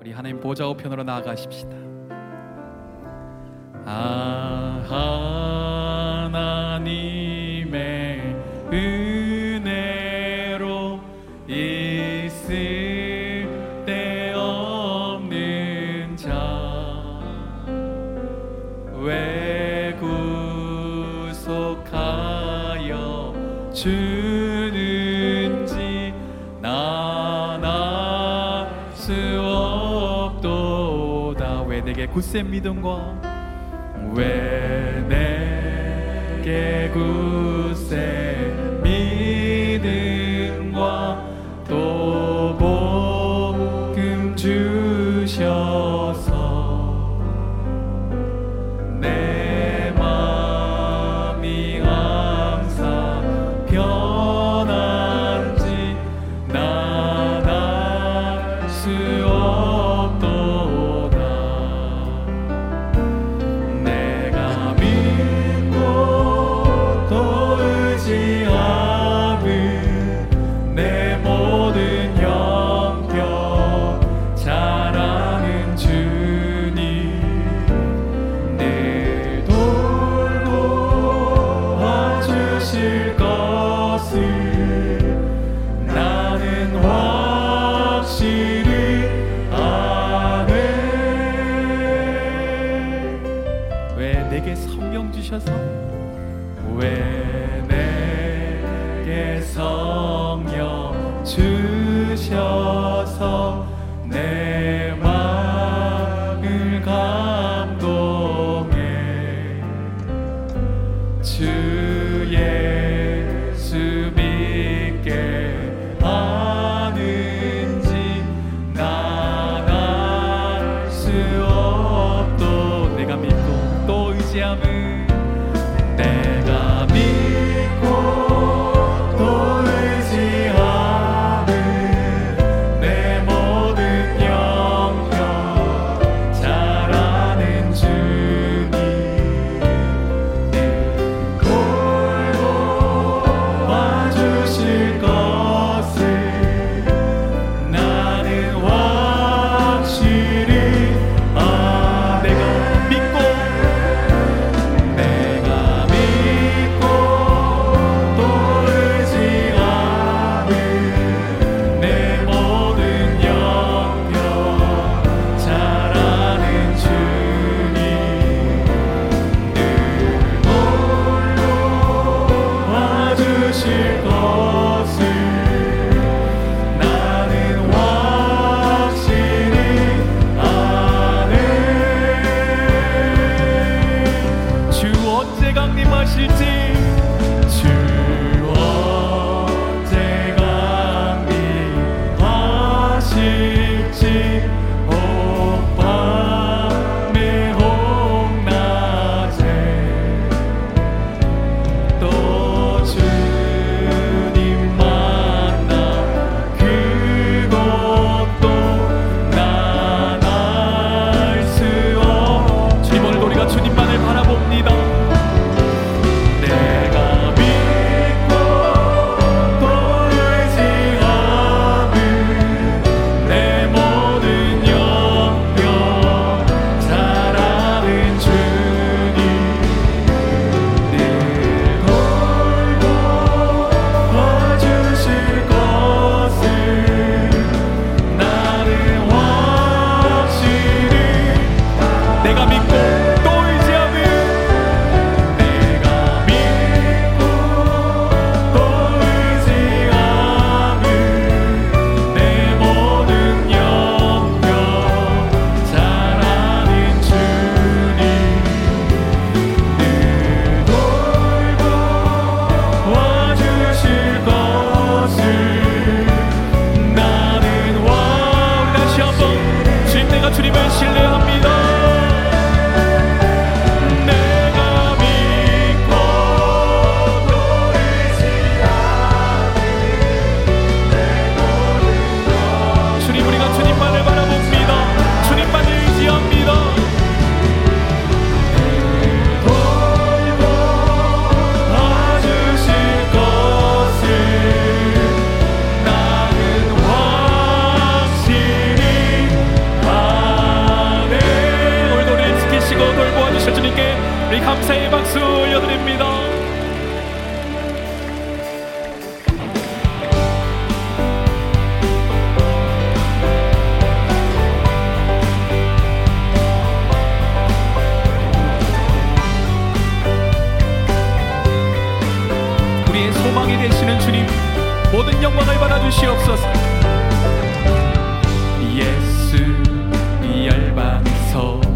우리 하나님 보좌 우편으로 나아가십시다. 아 하나님의 은혜로 있을 때 없는 자 왜 구속하여 주 주는지 나나 수 내게 굳센 믿음과 왜 내게 굳센 모든 영광을 받아주시옵소서. 예수 열반석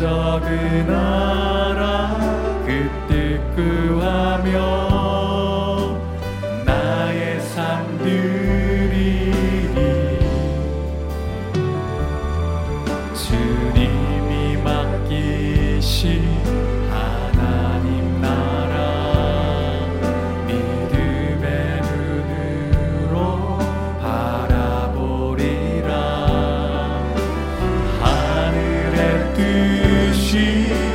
작은 나라 그때 구하며 나의 삶들이 주님이 맡기신 하나님 나라 믿음의 눈으로 바라보리라. 하늘의 뜻 she